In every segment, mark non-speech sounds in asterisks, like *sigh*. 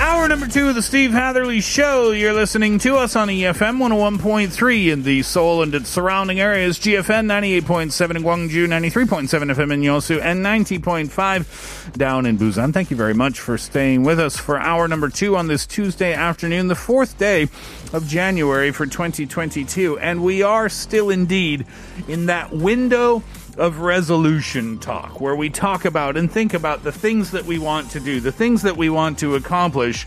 Hour number two of the Steve Hatherly Show. You're listening to us on EFM 101.3 in the Seoul and its surrounding areas, GFN 98.7 in Gwangju, 93.7 FM in Yosu, and 90.5 down in Busan. Thank you very much for staying with us for hour number two on this Tuesday afternoon, the fourth day of January for 2022. And we are still indeed in that window of resolution talk, where we talk about and think about the things that we want to do, the things that we want to accomplish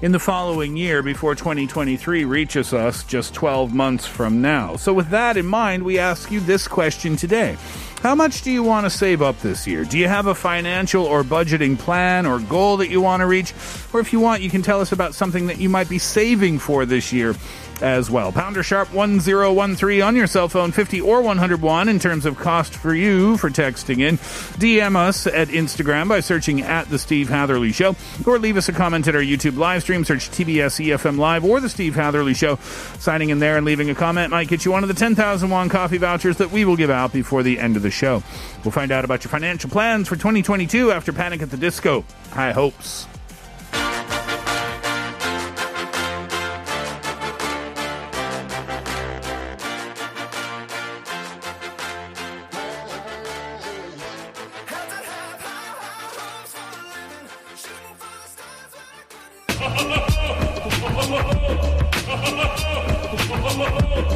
in the following year before 2023 reaches us just 12 months from now. So, with that in mind, we ask you this question today. How much do you want to save up this year? Do you have a financial or budgeting plan or goal that you want to reach? Or if you want, you can tell us about something that you might be saving for this year as well. Pounder sharp 1013 on your cell phone, 50 or 101 in terms of cost for you for texting in. DM us at Instagram by searching at The Steve Hatherly Show or leave us a comment at our YouTube live stream. Search TBS EFM Live or The Steve Hatherly Show. Signing in there and leaving a comment might get you one of the 10,000 won coffee vouchers that we will give out before the end of the show. We'll find out about your financial plans for 2022 after Panic at the Disco. High hopes. *laughs*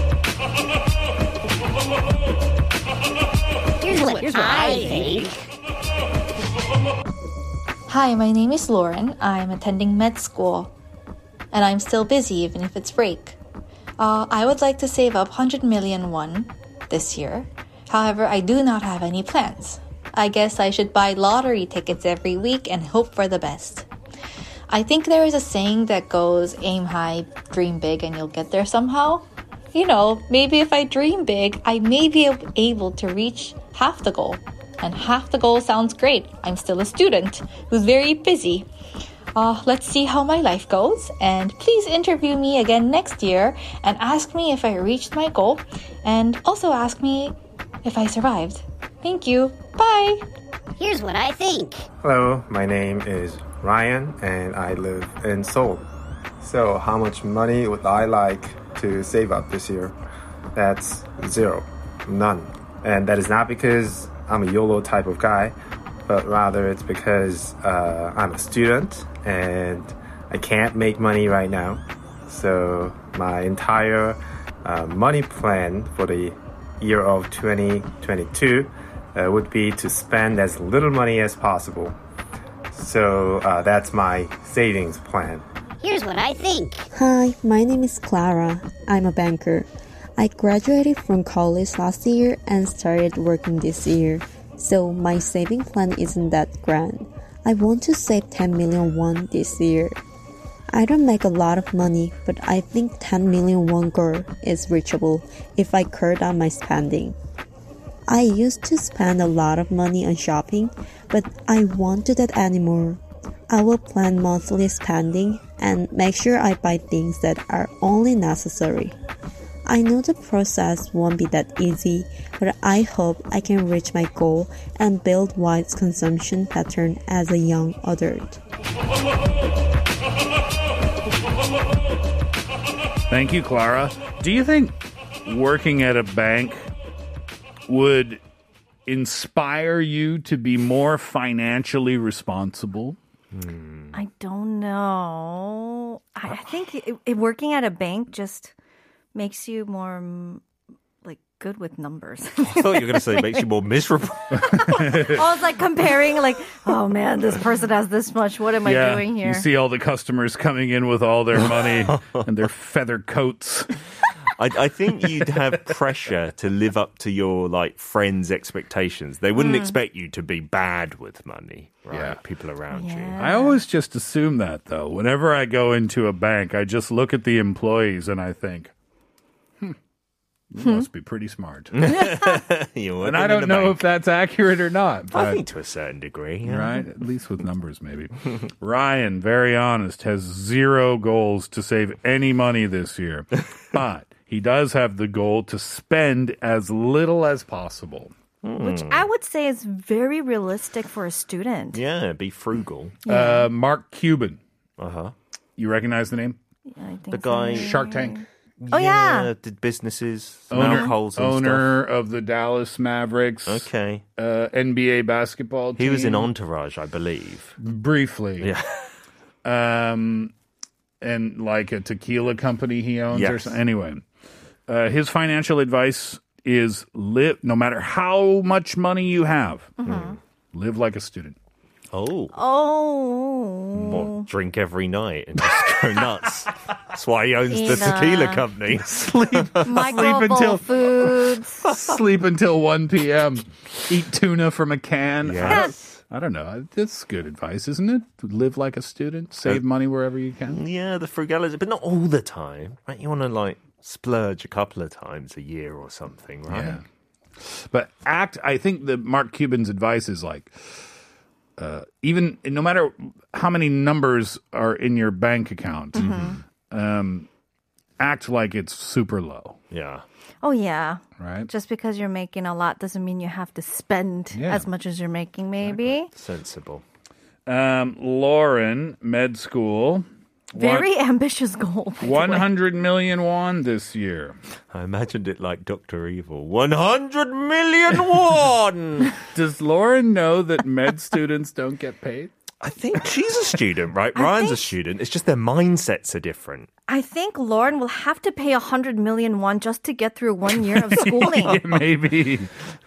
Hi, my name is Lauren. I'm attending med school. And I'm still busy even if it's break. Uh, I would like to save up 100 million won this year. However, I do not have any plans. I guess I should buy lottery tickets every week and hope for the best. I think there is a saying that goes aim high, dream big, and you'll get there somehow. You know, maybe if I dream big, I may be able to reach half the goal. And half the goal sounds great. I'm still a student who's very busy. Uh, let's see how my life goes. And please interview me again next year and ask me if I reached my goal. And also ask me if I survived. Thank you. Bye. Here's what I think. Hello, my name is Ryan and I live in Seoul. So, how much money would I like to save up this year? That's zero, none. And that is not because I'm a YOLO type of guy, but rather it's because uh, I'm a student and I can't make money right now. So, my entire uh, money plan for the year of 2022 uh, would be to spend as little money as possible. So uh, that's my savings plan. Here's what I think. Hi, my name is Clara. I'm a banker. I graduated from college last year and started working this year. So my saving plan isn't that grand. I want to save 10 million won this year. I don't make a lot of money, but I think 10 million won goal is reachable if I cut down my spending. I used to spend a lot of money on shopping, but I won't do that anymore. I will plan monthly spending and make sure I buy things that are only necessary. I know the process won't be that easy, but I hope I can reach my goal and build wise consumption pattern as a young adult. Thank you, Clara. Do you think working at a bank would inspire you to be more financially responsible? I don't know. I, I think it, it, working at a bank just makes you more like good with numbers. *laughs* I thought you were going to say it makes you more miserable. *laughs* I was like comparing, like, oh man, this person has this much. What am yeah, I doing here? You see all the customers coming in with all their money *laughs* and their feather coats. I, I, think you'd have pressure to live up to your like friends' expectations. They wouldn't Mm. expect you to be bad with money, right? Yeah. People around you. I always just assume that though. Whenever I go into a bank, I just look at the employees and I think, you must be pretty smart. *laughs* *laughs* You and I don't know bank. if that's accurate or not. I think to a certain degree, yeah. Right? At least with numbers, maybe. *laughs* Ryan, very honest, has zero goals to save any money this year. But he does have the goal to spend as little as possible. Which I would say is very realistic for a student. Yeah, be frugal. Uh, Mark Cuban. Uh huh. You recognize the name? I think The guy Shark Tank. Oh, yeah. did businesses, Owner, owner of the Dallas Mavericks. Okay. Uh, NBA basketball team. He was in Entourage, I believe. Briefly. Yeah. um, and like a tequila company he owns or Yes. something. Anyway, uh, his financial advice is live, no matter how much money you have, Mm-hmm. live like a student. Oh. Oh. What, drink every night and just go nuts. That's why he owns the uh, tequila company. *laughs* Sleep, Microwave until- foods. *laughs* Sleep until 1 p.m. Eat tuna from a can. Yes. I don't know. That's good advice, isn't it? Live like a student. Save money wherever you can. Yeah, the frugality, but not all the time, right? You want to like splurge a couple of times a year or something, right? Yeah. But act, I think that Mark Cuban's advice is like, uh, even no matter how many numbers are in your bank account, um, act like it's super low, Yeah. Oh yeah. right? Just because you're making a lot doesn't mean you have to spend Yeah. as much as you're making. Maybe Sensible. Um, Lauren, med school. Very ambitious goal. by the way. 100 million won this year. I imagined it like Doctor Evil. 100 million won! *laughs* Does Lauren know that med students don't get paid? I think she's a student, right? I Ryan's a student. It's just their mindsets are different. I think Lauren will have to pay a hundred million won just to get through one year of *laughs* schooling. maybe,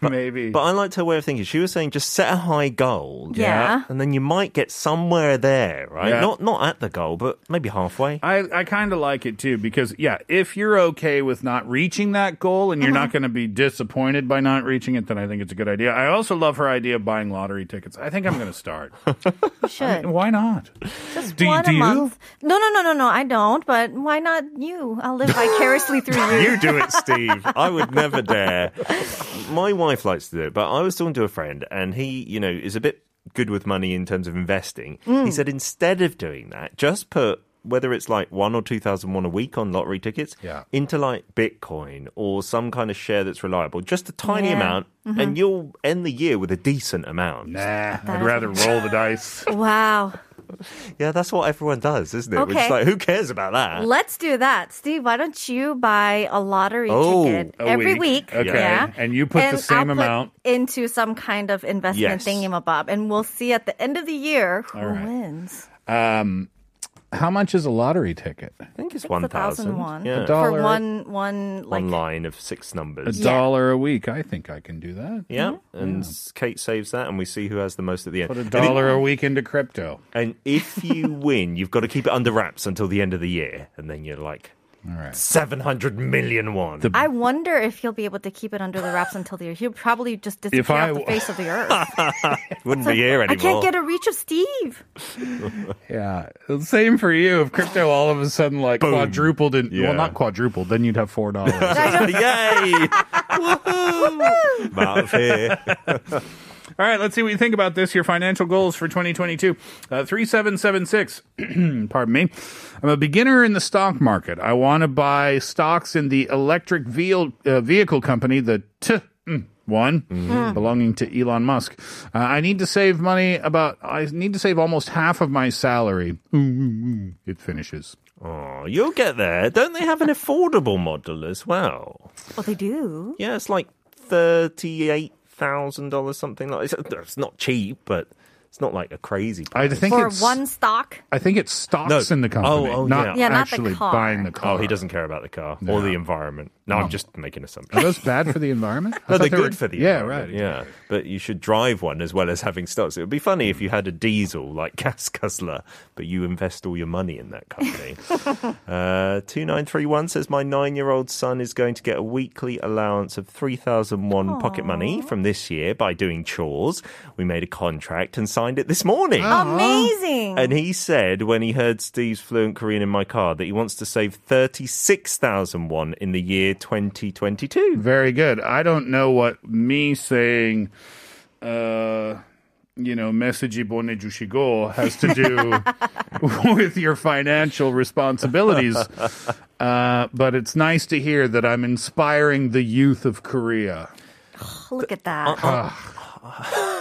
maybe. But I liked her way of thinking. She was saying just set a high goal. Yeah. And then you might get somewhere there, right? Yeah. Not not at the goal, but maybe halfway. I, I kind of like it too because, yeah, if you're okay with not reaching that goal and you're mm-hmm. not going to be disappointed by not reaching it, then I think it's a good idea. I also love her idea of buying lottery tickets. I think I'm going to start. *laughs* You should. Why not? Just Do one do a you? month. No, no, no, no, no. I don't. But why not you? I'll live vicariously through *laughs* you. You do it, Steve. I would never dare. My wife likes to do it, but I was talking to a friend, and he, you know, is a bit good with money in terms of investing. Mm. He said instead of doing that, just put whether it's like one or two thousand won a week on lottery tickets Yeah. into like Bitcoin or some kind of share that's reliable, just a tiny Yeah. amount, Mhm. and you'll end the year with a decent amount. Nah, I'd rather roll the *laughs* dice. Wow. *laughs* Yeah, that's what everyone does, isn't it? Which is Okay. like, who cares about that? Let's do that. Steve, why don't you buy a lottery Oh, ticket a every week. week? Okay. Yeah. And you put the same I'll put amount. into some kind of investment Yes. thingamabob. And we'll see at the end of the year who All right. wins. Um, how much is a lottery ticket? I think it's It's one thousand thousand. won. Yeah. A dollar. For one, one, like, One line of six numbers. A numbers. dollar a week. I think I can do that. Yeah, and Kate saves that, and we see who has the most at the end. Put a dollar it- a week into crypto. And if you win, you've got to keep it under wraps until the end of the year, and then you're like, All right. seven hundred million won. I wonder if he'll be able to keep it under the wraps until the year. He'll probably just disappear If I off the face of the *laughs* earth. Wouldn't be here anymore. I can't get a reach of Steve. *laughs* Yeah. Same for you. If crypto all of a sudden like Boom. quadrupled in, Yeah. well, not quadrupled, then you'd have four dollars. *laughs* Yay! I'm out of here. All right, let's see what you think about this. Your financial goals for 2022. Uh, 3776. *clears throat* Pardon me. I'm a beginner in the stock market. I want to buy stocks in the electric vehicle, uh, vehicle company, the T mm, one, belonging to Elon Musk. Uh, I need to save money about, I need to save almost half of my salary. Ooh, ooh, ooh. It finishes. Oh, you'll get there. Don't they have an affordable model as well? Well, they do. Yeah, it's like thirty-eight thousand dollars, something like. It's, it's not cheap, but It's not like a crazy. I think For it's one stock? I think it's stocks No. in the oh, company, Oh, oh, not yeah. Yeah, not the actually car. buying the car. Oh, he doesn't care about the car No. or the environment. No, I'm just making Are assumptions. those bad for the environment? I *laughs* No, they're they good were- for the yeah, environment, Yeah, right. Yeah, but you should drive one as well as having stocks. It would be funny if you had a diesel like *laughs* Gas Guzzler, but you invest all your money in that company. *laughs* uh, two nine three one says my nine year old son is going to get a weekly allowance of three thousand one pocket money from this year by doing chores. We made a contract and signed it this morning. Amazing. And he said when he heard Steve's fluent Korean in my car that he wants to save 36,000 won in the year 2022. Very good. I don't know what me saying, uh, you know, message 보내주시고 has to do *laughs* with your financial responsibilities. Uh, but it's nice to hear that I'm inspiring the youth of Korea. Look at that. Uh-uh.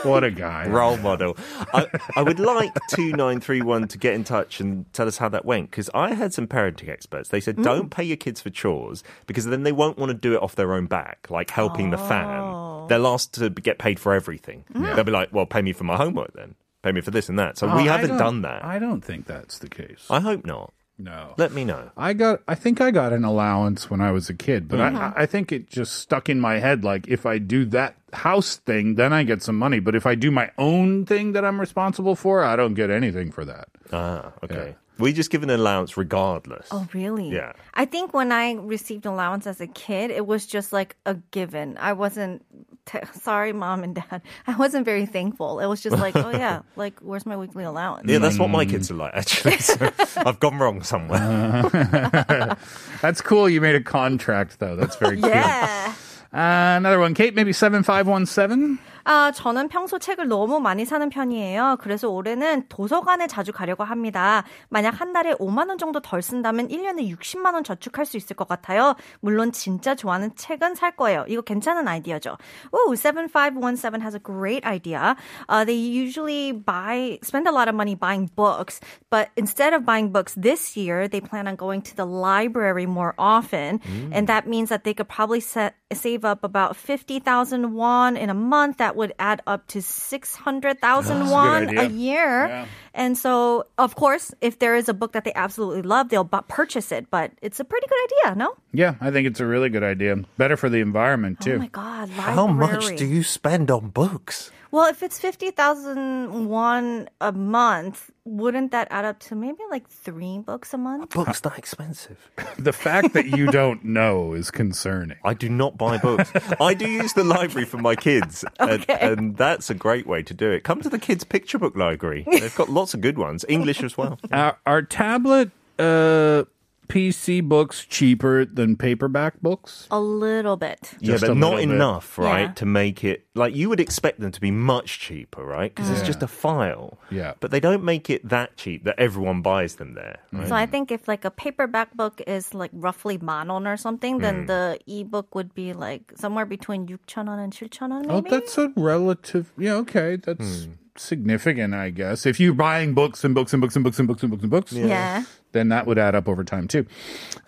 What a guy. Role model. I, I would like 2931 to get in touch and tell us how that went because I heard some parenting experts. They said, don't mm. pay your kids for chores because then they won't want to do it off their own back, like helping the fan. Oh. They'll ask to get paid for everything. Mm. They'll be like, well, pay me for my homework then. Pay me for this and that. So Oh, we haven't don't- done that. I don't think that's the case. I hope not. No. Let me know. I got. I think I got an allowance when I was a kid, but Mm-hmm. I, I think it just stuck in my head. Like if I do that house thing, then I get some money. But if I do my own thing that I'm responsible for, I don't get anything for that. Ah, okay. We just give an allowance regardless. Oh, really? Yeah. I think when I received allowance as a kid, it was just like a given. I wasn't, t- *laughs* sorry, mom and dad. I wasn't very thankful. It was just like, oh, yeah, *laughs* like, where's my weekly allowance? Yeah, that's what my kids are like, actually. *laughs* So I've gone wrong somewhere. That's cool. You made a contract though. That's very cool. Yeah. Uh, another one, Kate. Maybe seven five one seven. 아, 저는 평소 책을 너무 많이 사는 편이에요. 그래서 올해는 도서관에 자주 가려고 합니다. 만약 한 달에 5만 원 정도 덜 쓴다면 1년에 60만 원 저축할 수 있을 것 같아요. 물론 진짜 좋아하는 책은 살 거예요. 이거 괜찮은 아이디어죠. Ooh, 7517 has a great idea. Uh, they usually buy, spend a lot of money buying books, but instead of buying books this year, they plan on going to the library more often. And that means that they could probably set, save up about 50,000 won in a month. That would add up to 600,000 That's a won idea. a year. Yeah. And so, of course, if there is a book that they absolutely love, they'll bu- purchase it. But it's a pretty good idea, no? Yeah, I think it's a really good idea. Better for the environment oh too. Oh my God, How much do you spend on books? Well, if it's 50,000 won a month, wouldn't that add up to maybe like three books a month? Books that expensive. *laughs* the fact that you don't know is concerning. I do not buy books. I do use the library for my kids, *laughs* and, and that's a great way to do it. Come to the kids' picture book library. They've got lots of good ones, English as well. Our, are tablet uh, PC books cheaper than paperback books? A little bit. Yeah, Just a but not little bit. enough, right, Yeah. to make it like you would expect them to be much cheaper, right? Because it's Yeah. just a file. Yeah. But they don't make it that cheap that everyone buys them there. Right? So I think if like a paperback book is like roughly man won or something, then mm. the ebook would be like somewhere between 6,000원 and 7,000원 Oh, that's a relative. Yeah, okay, that's hmm. significant, I guess. If you're buying books and books and books and books and books and books and books, yeah. Then that would add up over time too.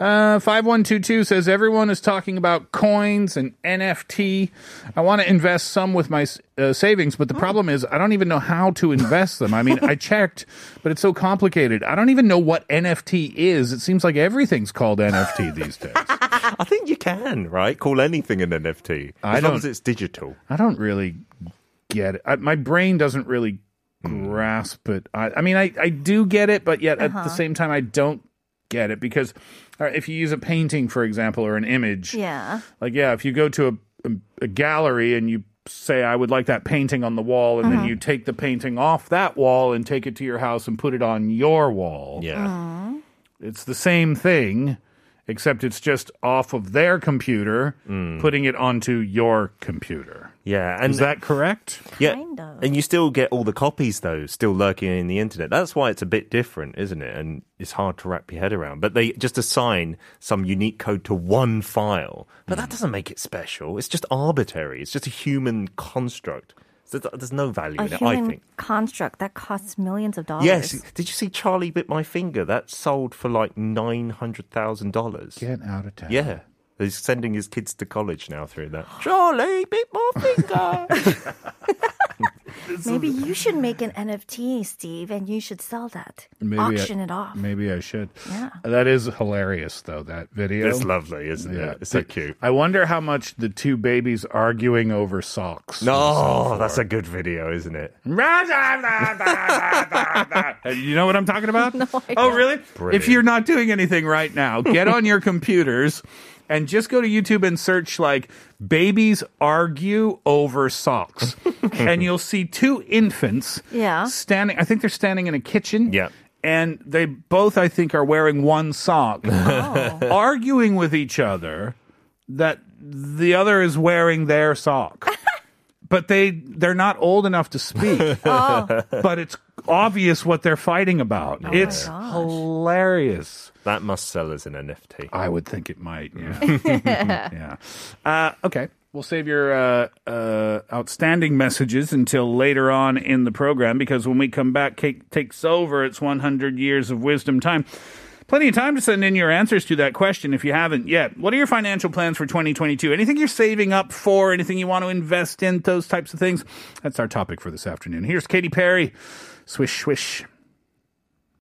Uh, 5122 says everyone is talking about coins and NFT. I want to invest some with my uh, savings, but the problem is I don't even know how to invest them. I mean, I *laughs* checked, but it's so complicated. I don't even know what NFT is. It seems like everything's called NFT these days. *laughs* I think you can, right? Call anything an NFT as I long as it's digital. I don't really get it. I, my brain doesn't really Hmm. grasp it. I, I mean, I, I do get it, but yet at the uh-huh. same time, I don't get it because uh, if you use a painting, for example, or an image, Yeah. like, yeah, if you go to a, a, a gallery and you say, I would like that painting on the wall, and then uh-huh. you take the painting off that wall and take it to your house and put it on your wall. Yeah. Uh-huh. It's the same thing, except it's just off of their computer, putting it onto your computer. Yeah. And Is that correct? Yeah. Kind of. And you still get all the copies, though, still lurking in the internet. That's why it's a bit different, isn't it? And it's hard to wrap your head around. But they just assign some unique code to one file. But Hmm. that doesn't make it special. It's just arbitrary. It's just a human construct. So there's no value A in it, I human think. construct that costs millions of dollars. Yes. Did you see Charlie Bit My Finger? That sold for like $900,000. Get out of town. Yeah. He's sending his kids to college now through that. Charlie, bit my finger. *laughs* *laughs* Maybe you should make an NFT, Steve, and you should sell that. Maybe Auction I, it off. Maybe I should. Yeah. That is hilarious, though, that video. It's lovely, isn't it? It's so cute. I wonder how much the two babies arguing over socks. No, that's a good video, isn't it? *laughs* you know what I'm talking about? *laughs* No, I oh, don't. really? Brilliant. If you're not doing anything right now, get on your *laughs* computers and just go to YouTube and search like babies argue over socks. *laughs* and you'll see two infants Yeah. standing, I think they're standing in a kitchen. Yeah. And they both, I think, are wearing one sock, *laughs* oh. arguing with each other that the other is wearing their sock. *laughs* but they they're not old enough to speak. Oh. But it's obvious what they're fighting about. my it's hilarious. That must sell as an NFT. I would think it might. Yeah. *laughs* *laughs* yeah. Uh, okay. We'll save your uh, uh, outstanding messages until later on in the program because when we come back, Kate takes over. It's 100 years of wisdom time. Plenty of time to send in your answers to that question if you haven't yet. What are your financial plans for 2022? Anything you're saving up for? Anything you want to invest in? Those types of things? That's our topic for this afternoon. Here's Katy Perry. Swish, swish.